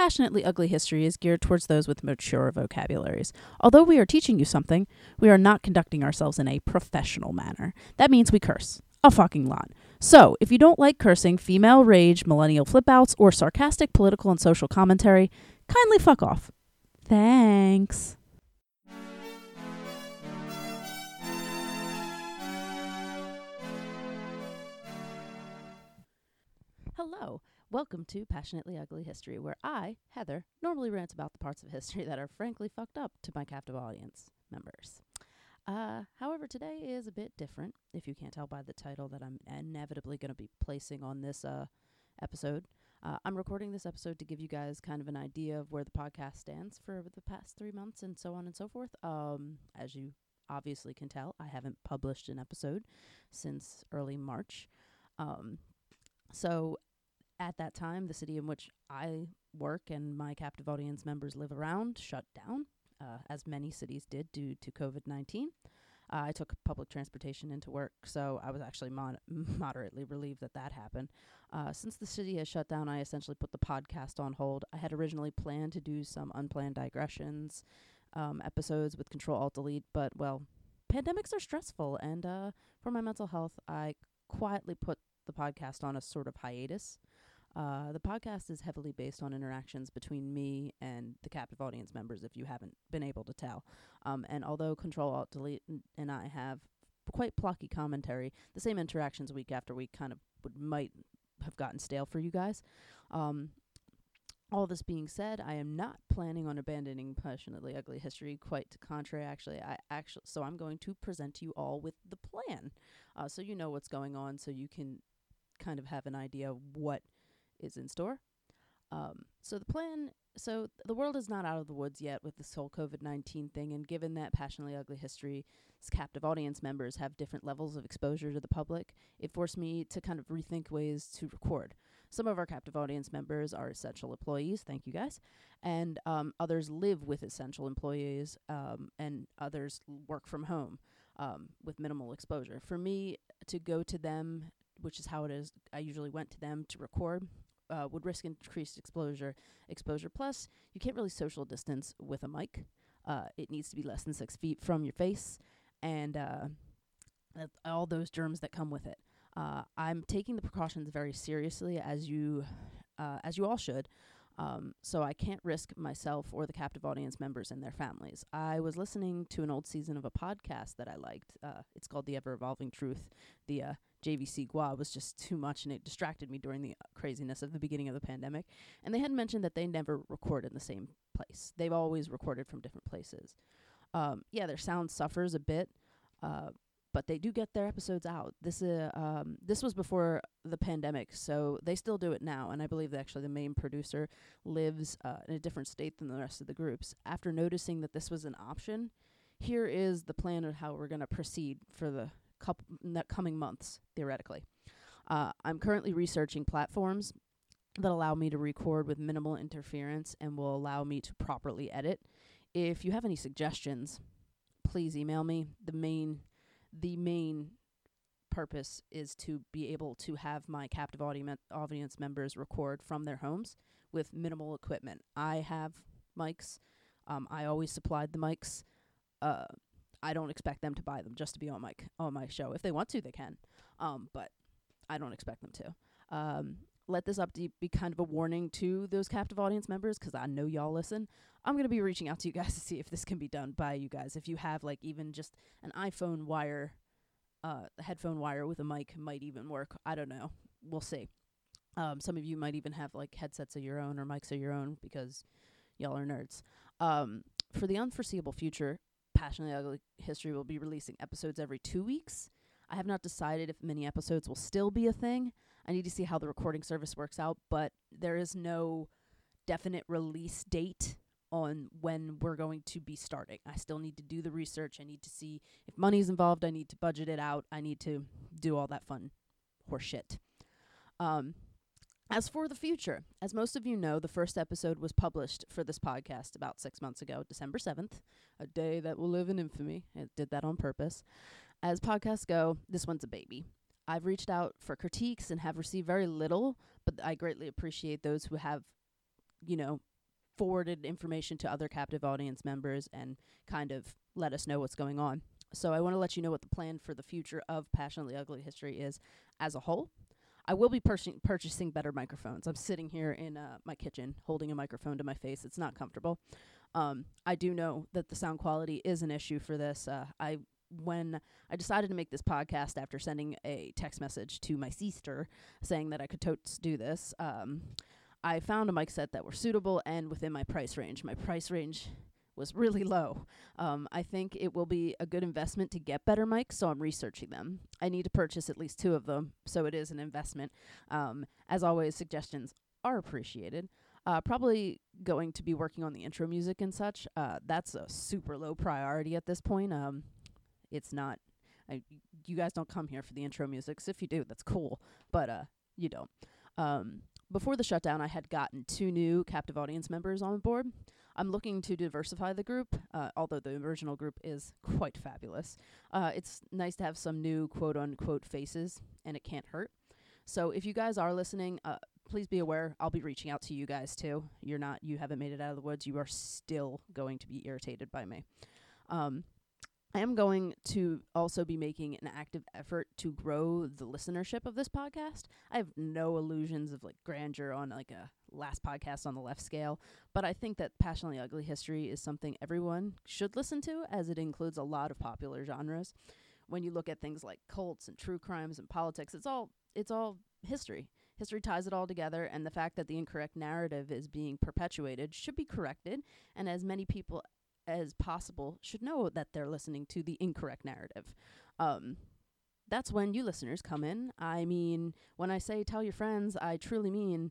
Passionately Ugly History is geared towards those with mature vocabularies. Although we are teaching you something, we are not conducting ourselves in a professional manner. That means we curse. A fucking lot. So, if you don't like cursing, female rage, millennial flipouts, or sarcastic political and social commentary, kindly fuck off. Thanks. Hello. Welcome to Passionately Ugly History, where I, Heather, normally rant about the parts of history that are frankly fucked up to my captive audience members. Uh, however, today is a bit different, if you can't tell by the title that I'm inevitably going to be placing on this uh, episode. Uh, I'm recording this episode to give you guys kind of an idea of where the podcast stands for the past three months and so on and so forth. Um, as you obviously can tell, I haven't published an episode since early March. Um, so at that time, the city in which I work and my captive audience members live around shut down, uh, as many cities did due to COVID 19. Uh, I took public transportation into work, so I was actually mod- moderately relieved that that happened. Uh, since the city has shut down, I essentially put the podcast on hold. I had originally planned to do some unplanned digressions um, episodes with Control Alt Delete, but well, pandemics are stressful, and uh, for my mental health, I quietly put the podcast on a sort of hiatus. Uh, the podcast is heavily based on interactions between me and the captive audience members, if you haven't been able to tell. Um, and although Control Alt Delete and I have quite plucky commentary, the same interactions week after week kind of would might have gotten stale for you guys. Um, all this being said, I am not planning on abandoning passionately ugly history. Quite contrary, actually, I actually so I'm going to present to you all with the plan, uh, so you know what's going on, so you can kind of have an idea of what is in store. Um, so the plan, so the world is not out of the woods yet with this whole COVID nineteen thing, and given that passionately ugly history's captive audience members have different levels of exposure to the public, it forced me to kind of rethink ways to record. Some of our captive audience members are essential employees, thank you guys, and um, others live with essential employees, um, and others work from home um, with minimal exposure. For me to go to them, which is how it is, I usually went to them to record uh, would risk increased exposure. Exposure plus, you can't really social distance with a mic. Uh, it needs to be less than six feet from your face, and uh, all those germs that come with it. Uh, I'm taking the precautions very seriously, as you, uh, as you all should. Um, so I can't risk myself or the captive audience members and their families. I was listening to an old season of a podcast that I liked. Uh, it's called The Ever Evolving Truth. The JVC Gua was just too much and it distracted me during the craziness of the beginning of the pandemic. And they had mentioned that they never record in the same place. They've always recorded from different places. Um, yeah, their sound suffers a bit, uh, but they do get their episodes out. This uh, um, this was before the pandemic, so they still do it now. And I believe that actually the main producer lives uh, in a different state than the rest of the groups. After noticing that this was an option, here is the plan of how we're going to proceed for the couple coming months theoretically. Uh, I'm currently researching platforms that allow me to record with minimal interference and will allow me to properly edit. If you have any suggestions, please email me. The main the main purpose is to be able to have my captive audience members record from their homes with minimal equipment. I have mics. Um, I always supplied the mics. Uh, I don't expect them to buy them just to be on my on my show. If they want to, they can. Um, but I don't expect them to. Um, let this update be kind of a warning to those captive audience members because I know y'all listen. I'm going to be reaching out to you guys to see if this can be done by you guys. If you have like even just an iPhone wire, uh, headphone wire with a mic might even work. I don't know. We'll see. Um, some of you might even have like headsets of your own or mics of your own because y'all are nerds. Um, for the unforeseeable future, Passionately Ugly History will be releasing episodes every two weeks. I have not decided if mini episodes will still be a thing. I need to see how the recording service works out, but there is no definite release date on when we're going to be starting. I still need to do the research. I need to see if money's involved. I need to budget it out. I need to do all that fun horseshit. Um, as for the future, as most of you know, the first episode was published for this podcast about six months ago, December 7th, a day that will live in infamy. It did that on purpose. As podcasts go, this one's a baby. I've reached out for critiques and have received very little, but I greatly appreciate those who have, you know, forwarded information to other captive audience members and kind of let us know what's going on. So I want to let you know what the plan for the future of Passionately Ugly History is as a whole. I will be purchasing purchasing better microphones. I'm sitting here in uh, my kitchen holding a microphone to my face. It's not comfortable. Um, I do know that the sound quality is an issue for this. Uh, I when I decided to make this podcast after sending a text message to my sister saying that I could totes do this, um, I found a mic set that were suitable and within my price range. My price range was really low. Um, I think it will be a good investment to get better mics, so I'm researching them. I need to purchase at least two of them, so it is an investment. Um, as always, suggestions are appreciated. Uh, probably going to be working on the intro music and such. Uh, that's a super low priority at this point. Um, it's not. I, you guys don't come here for the intro music. So if you do, that's cool. But uh, you don't. Um, before the shutdown, I had gotten two new captive audience members on board. I'm looking to diversify the group, uh, although the original group is quite fabulous. Uh, it's nice to have some new quote unquote faces, and it can't hurt. So if you guys are listening, uh, please be aware I'll be reaching out to you guys too. You're not you haven't made it out of the woods. You are still going to be irritated by me. Um, I am going to also be making an active effort to grow the listenership of this podcast. I have no illusions of like grandeur on like a last podcast on the left scale, but I think that Passionately Ugly History is something everyone should listen to as it includes a lot of popular genres. When you look at things like cults and true crimes and politics, it's all it's all history. History ties it all together, and the fact that the incorrect narrative is being perpetuated should be corrected, and as many people as possible should know that they're listening to the incorrect narrative. Um, that's when you listeners come in. I mean, when I say tell your friends, I truly mean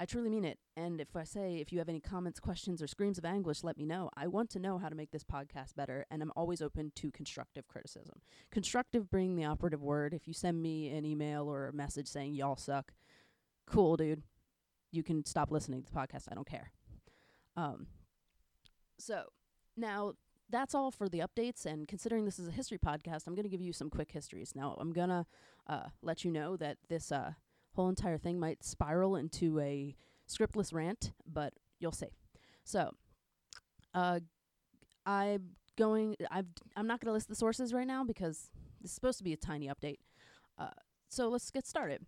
I truly mean it. And if I say if you have any comments, questions, or screams of anguish, let me know. I want to know how to make this podcast better, and I'm always open to constructive criticism. Constructive being the operative word. If you send me an email or a message saying y'all suck, cool, dude. You can stop listening to the podcast. I don't care. Um, so now that's all for the updates. And considering this is a history podcast, I'm going to give you some quick histories. Now I'm gonna uh, let you know that this uh, whole entire thing might spiral into a scriptless rant, but you'll see. So, uh, I'm going. I've. I'm not going to list the sources right now because this is supposed to be a tiny update. Uh, so let's get started.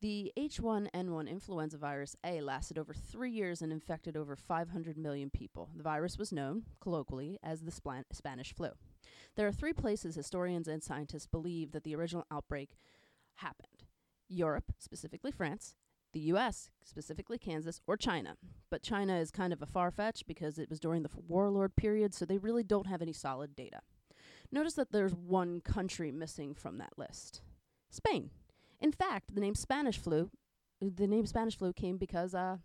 The H1N1 influenza virus A lasted over three years and infected over 500 million people. The virus was known, colloquially, as the Spanish flu. There are three places historians and scientists believe that the original outbreak happened Europe, specifically France, the US, specifically Kansas, or China. But China is kind of a far fetch because it was during the warlord period, so they really don't have any solid data. Notice that there's one country missing from that list Spain. In fact, the name Spanish flu, the name Spanish flu came because uh,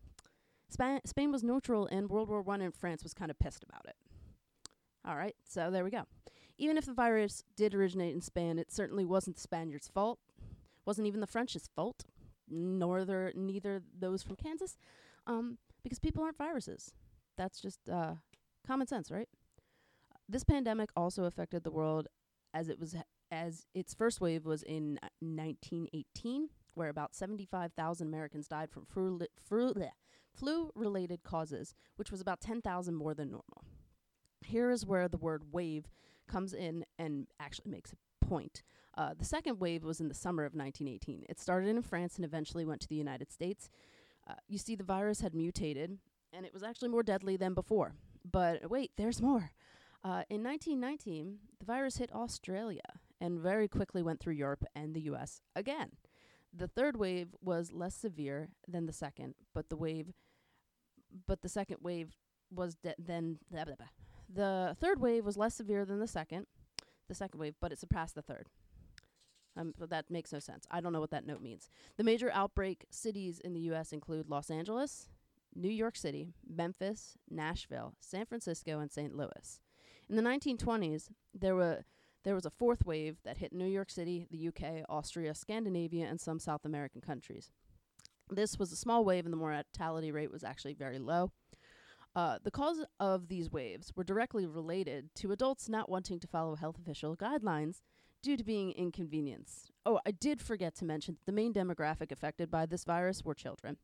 Span- Spain was neutral in World War One, and France was kind of pissed about it. All right, so there we go. Even if the virus did originate in Spain, it certainly wasn't the Spaniards' fault wasn't even the French's fault, nor the, neither those from Kansas, um, because people aren't viruses. That's just uh, common sense, right? This pandemic also affected the world as it was as its first wave was in 1918, where about 75,000 Americans died from flu-related causes, which was about 10,000 more than normal. Here is where the word wave comes in and actually makes a point. Uh, the second wave was in the summer of 1918. It started in France and eventually went to the United States. Uh, you see, the virus had mutated, and it was actually more deadly than before. But wait, there's more. Uh, in 1919, the virus hit Australia and very quickly went through Europe and the US again. The third wave was less severe than the second, but the wave but the second wave was de- then blah, blah, blah. the third wave was less severe than the second, the second wave, but it surpassed the third. Um, but that makes no sense. I don't know what that note means. The major outbreak cities in the U.S. include Los Angeles, New York City, Memphis, Nashville, San Francisco, and St. Louis. In the 1920s, there were there was a fourth wave that hit New York City, the UK, Austria, Scandinavia, and some South American countries. This was a small wave, and the mortality rate was actually very low. Uh, the cause of these waves were directly related to adults not wanting to follow health official guidelines due to being inconvenienced. Oh, I did forget to mention that the main demographic affected by this virus were children.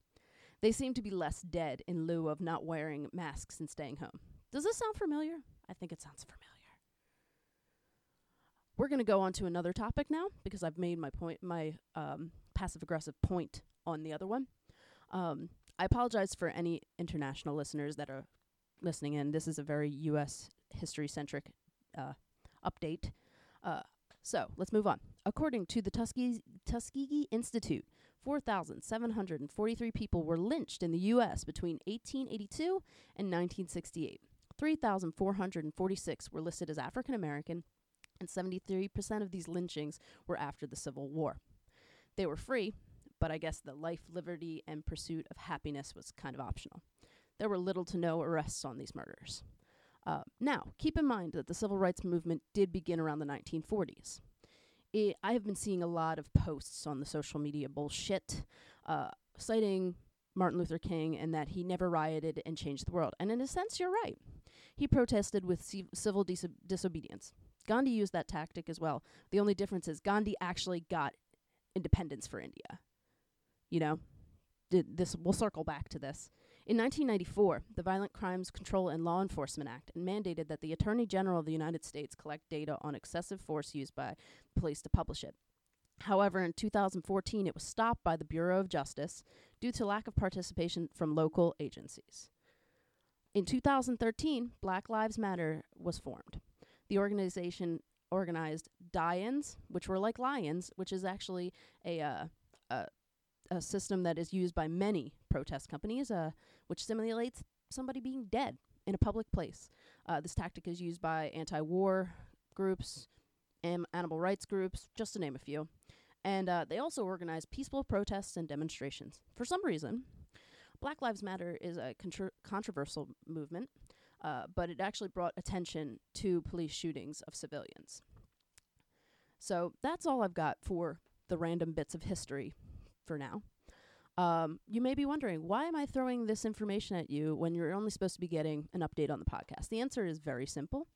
They seem to be less dead in lieu of not wearing masks and staying home. Does this sound familiar? I think it sounds familiar. We're going to go on to another topic now because I've made my point, my um, passive aggressive point on the other one. Um, I apologize for any international listeners that are listening in. This is a very U.S. history centric uh, update. Uh, so let's move on. According to the Tuskegee, Tuskegee Institute, 4,743 people were lynched in the U.S. between 1882 and 1968. 3,446 were listed as African American, and 73% of these lynchings were after the Civil War. They were free, but I guess the life, liberty, and pursuit of happiness was kind of optional. There were little to no arrests on these murders. Uh, now, keep in mind that the civil rights movement did begin around the 1940s. It, I have been seeing a lot of posts on the social media bullshit uh, citing Martin Luther King and that he never rioted and changed the world. And in a sense, you're right. He protested with c- civil dis- disobedience. Gandhi used that tactic as well. The only difference is Gandhi actually got independence for India. You know, Did this we'll circle back to this. In 1994, the Violent Crimes Control and Law Enforcement Act mandated that the Attorney General of the United States collect data on excessive force used by police to publish it. However, in 2014, it was stopped by the Bureau of Justice due to lack of participation from local agencies. In 2013, Black Lives Matter was formed. The organization organized die-ins, which were like lions, which is actually a uh, a, a system that is used by many protest companies, uh, which simulates somebody being dead in a public place. Uh, this tactic is used by anti-war groups, am- animal rights groups, just to name a few. And uh, they also organize peaceful protests and demonstrations. For some reason, Black Lives Matter is a contr- controversial movement, uh, but it actually brought attention to police shootings of civilians. So that's all I've got for the random bits of history for now. Um, you may be wondering, why am I throwing this information at you when you're only supposed to be getting an update on the podcast? The answer is very simple.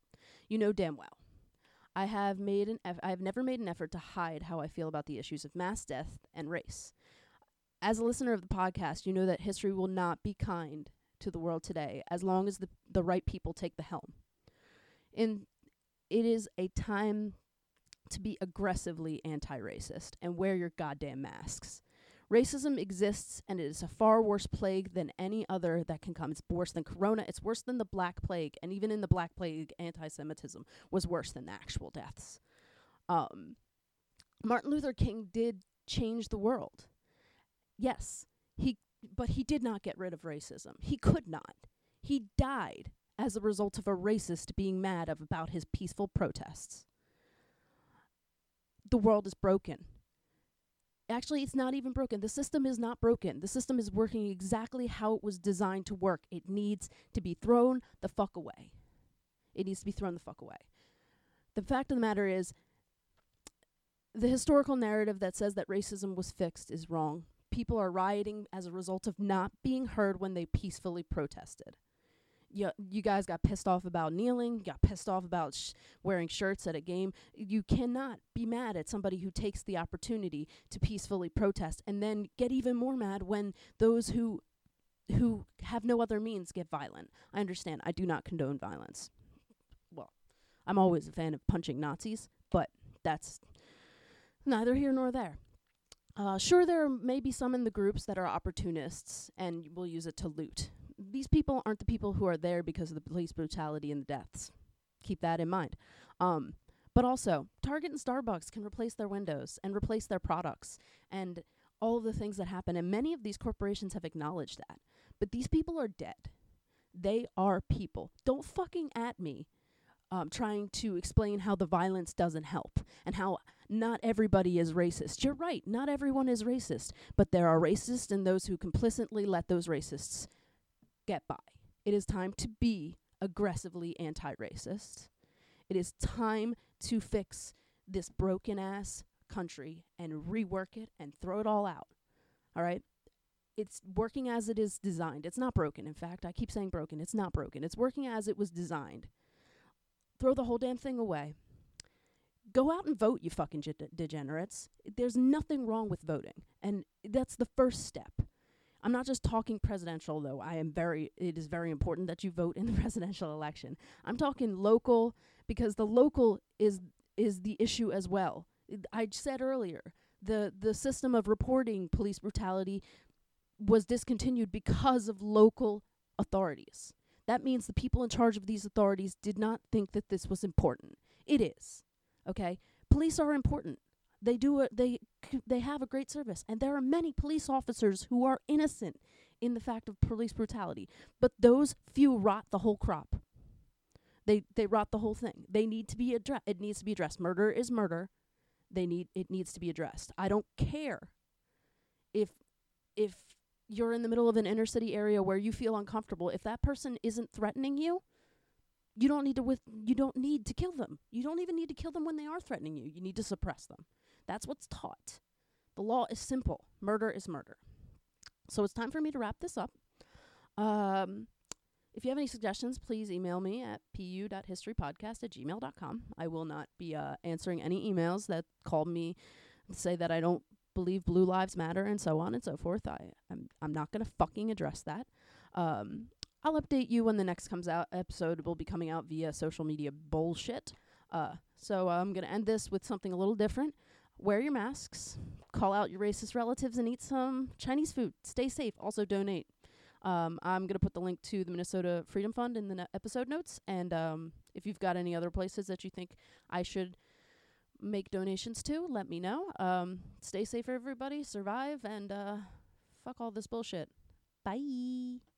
You know damn well. I have made an eff- I have never made an effort to hide how I feel about the issues of mass death and race. As a listener of the podcast, you know that history will not be kind to the world today as long as the the right people take the helm. And it is a time to be aggressively anti-racist and wear your goddamn masks. Racism exists and it is a far worse plague than any other that can come. It's worse than corona, it's worse than the black plague, and even in the black plague anti Semitism was worse than the actual deaths. Um Martin Luther King did change the world. Yes, he but he did not get rid of racism. He could not. He died as a result of a racist being mad about his peaceful protests. The world is broken. Actually, it's not even broken. The system is not broken. The system is working exactly how it was designed to work. It needs to be thrown the fuck away. It needs to be thrown the fuck away. The fact of the matter is, the historical narrative that says that racism was fixed is wrong. People are rioting as a result of not being heard when they peacefully protested. You, you guys got pissed off about kneeling, got pissed off about sh- wearing shirts at a game. You cannot be mad at somebody who takes the opportunity to peacefully protest and then get even more mad when those who who have no other means get violent. I understand. I do not condone violence. Well, I'm always a fan of punching Nazis, but that's neither here nor there. Uh, sure, there may be some in the groups that are opportunists and will use it to loot. These people aren't the people who are there because of the police brutality and the deaths. Keep that in mind. Um, but also, Target and Starbucks can replace their windows and replace their products and all of the things that happen. And many of these corporations have acknowledged that. But these people are dead. They are people. Don't fucking at me um, trying to explain how the violence doesn't help and how not everybody is racist. You're right, not everyone is racist, but there are racists and those who complicitly let those racists get by. It is time to be aggressively anti racist. It is time to fix this broken ass country and rework it and throw it all out. All right? It's working as it is designed. It's not broken. In fact, I keep saying broken. It's not broken. It's working as it was designed. Throw the whole damn thing away. Go out and vote, you fucking ge- degenerates. There's nothing wrong with voting. And that's the first step. I'm not just talking presidential though. I am very it is very important that you vote in the presidential election. I'm talking local because the local is is the issue as well. I said earlier, the the system of reporting police brutality was discontinued because of local authorities. That means the people in charge of these authorities did not think that this was important. It is. Okay? Police are important. They do a, they they have a great service and there are many police officers who are innocent in the fact of police brutality, but those few rot the whole crop. They they rot the whole thing. They need to be addressed. It needs to be addressed. Murder is murder. They need it needs to be addressed. I don't care if if you're in the middle of an inner city area where you feel uncomfortable. If that person isn't threatening you, you don't need to with you don't need to kill them. You don't even need to kill them when they are threatening you. You need to suppress them. That's what's taught. The law is simple. Murder is murder. So it's time for me to wrap this up. Um, if you have any suggestions, please email me at pu.historypodcast at gmail.com. I will not be uh, answering any emails that call me and say that I don't believe blue lives matter and so on and so forth. I, I'm, I'm not going to fucking address that. Um, I'll update you when the next comes out episode will be coming out via social media bullshit. Uh, so I'm going to end this with something a little different. Wear your masks, call out your racist relatives, and eat some Chinese food. Stay safe. Also, donate. Um, I'm going to put the link to the Minnesota Freedom Fund in the ne- episode notes. And um, if you've got any other places that you think I should make donations to, let me know. Um, stay safe, everybody. Survive, and uh, fuck all this bullshit. Bye.